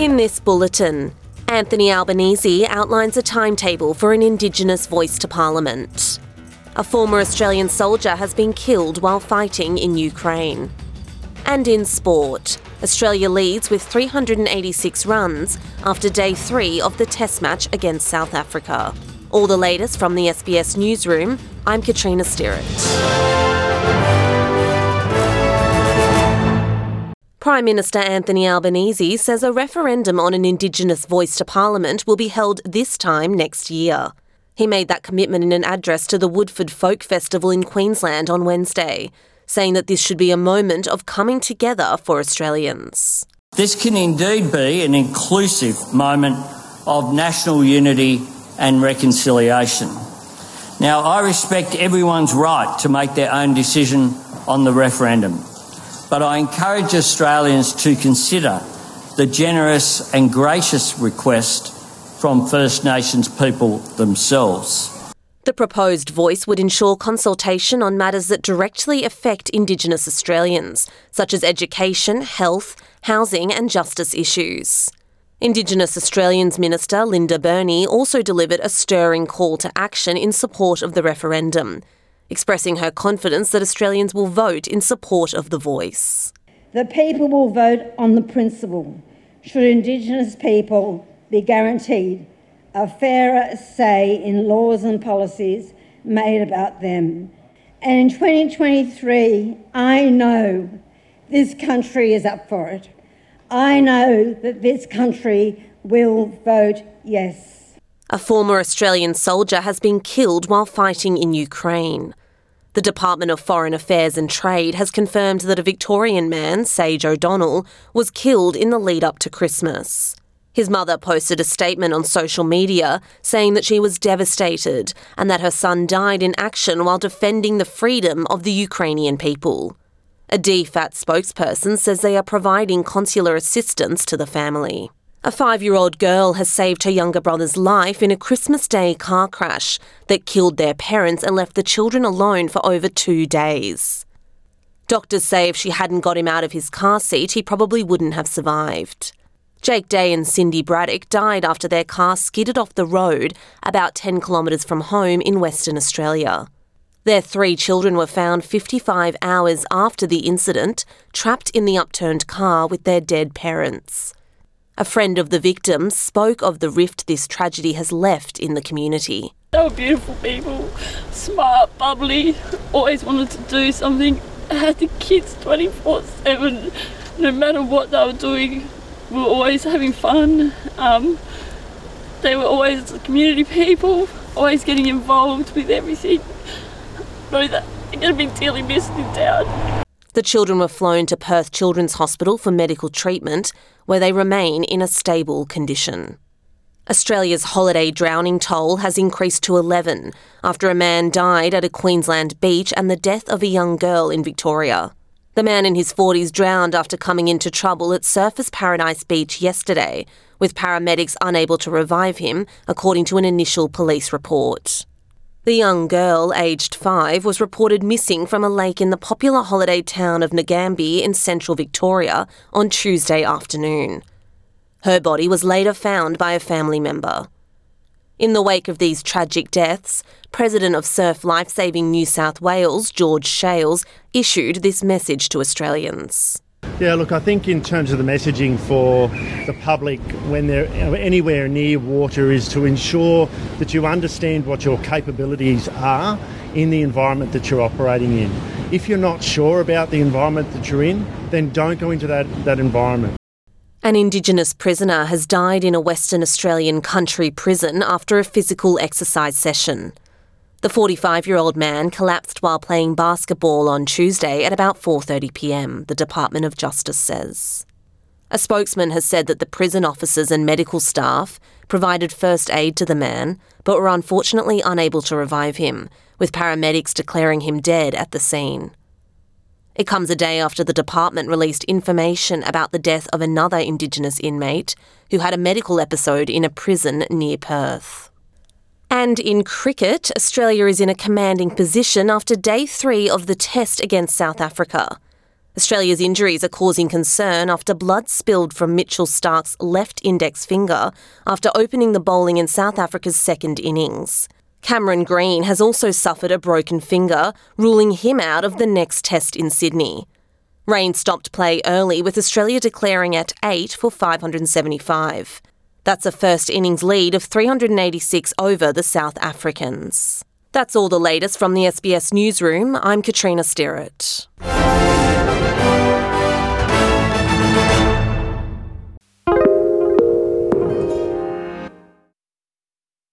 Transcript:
In this bulletin, Anthony Albanese outlines a timetable for an Indigenous voice to Parliament. A former Australian soldier has been killed while fighting in Ukraine. And in sport, Australia leads with 386 runs after day three of the Test match against South Africa. All the latest from the SBS Newsroom, I'm Katrina Stirrett. Prime Minister Anthony Albanese says a referendum on an Indigenous voice to Parliament will be held this time next year. He made that commitment in an address to the Woodford Folk Festival in Queensland on Wednesday, saying that this should be a moment of coming together for Australians. This can indeed be an inclusive moment of national unity and reconciliation. Now, I respect everyone's right to make their own decision on the referendum but I encourage Australians to consider the generous and gracious request from First Nations people themselves. The proposed voice would ensure consultation on matters that directly affect Indigenous Australians, such as education, health, housing, and justice issues. Indigenous Australians Minister Linda Burney also delivered a stirring call to action in support of the referendum expressing her confidence that Australians will vote in support of the voice. The people will vote on the principle should Indigenous people be guaranteed a fairer say in laws and policies made about them. And in 2023, I know this country is up for it. I know that this country will vote yes. A former Australian soldier has been killed while fighting in Ukraine. The Department of Foreign Affairs and Trade has confirmed that a Victorian man, Sage O'Donnell, was killed in the lead up to Christmas. His mother posted a statement on social media saying that she was devastated and that her son died in action while defending the freedom of the Ukrainian people. A DFAT spokesperson says they are providing consular assistance to the family. A five year old girl has saved her younger brother's life in a Christmas Day car crash that killed their parents and left the children alone for over two days. Doctors say if she hadn't got him out of his car seat, he probably wouldn't have survived. Jake Day and Cindy Braddock died after their car skidded off the road about 10 kilometres from home in Western Australia. Their three children were found 55 hours after the incident, trapped in the upturned car with their dead parents. A friend of the victims spoke of the rift this tragedy has left in the community. They were beautiful people, smart, bubbly, always wanted to do something, had the kids 24 7, no matter what they were doing, we were always having fun. Um, they were always community people, always getting involved with everything. That they're going to be dearly missed in town. The children were flown to Perth Children's Hospital for medical treatment, where they remain in a stable condition. Australia's holiday drowning toll has increased to 11 after a man died at a Queensland beach and the death of a young girl in Victoria. The man in his 40s drowned after coming into trouble at Surfers Paradise Beach yesterday, with paramedics unable to revive him, according to an initial police report. The young girl, aged five, was reported missing from a lake in the popular holiday town of Nagambie in central Victoria on Tuesday afternoon. Her body was later found by a family member. In the wake of these tragic deaths, President of Surf Lifesaving New South Wales, George Shales, issued this message to Australians. Yeah, look, I think in terms of the messaging for the public when they're anywhere near water is to ensure that you understand what your capabilities are in the environment that you're operating in. If you're not sure about the environment that you're in, then don't go into that, that environment. An Indigenous prisoner has died in a Western Australian country prison after a physical exercise session. The 45-year-old man collapsed while playing basketball on Tuesday at about 4:30 p.m., the Department of Justice says. A spokesman has said that the prison officers and medical staff provided first aid to the man, but were unfortunately unable to revive him, with paramedics declaring him dead at the scene. It comes a day after the department released information about the death of another Indigenous inmate who had a medical episode in a prison near Perth. And in cricket, Australia is in a commanding position after day three of the test against South Africa. Australia's injuries are causing concern after blood spilled from Mitchell Starc's left index finger after opening the bowling in South Africa's second innings. Cameron Green has also suffered a broken finger, ruling him out of the next test in Sydney. Rain stopped play early, with Australia declaring at 8 for 575. That's a first innings lead of 386 over the South Africans. That's all the latest from the SBS Newsroom. I'm Katrina Sterrett.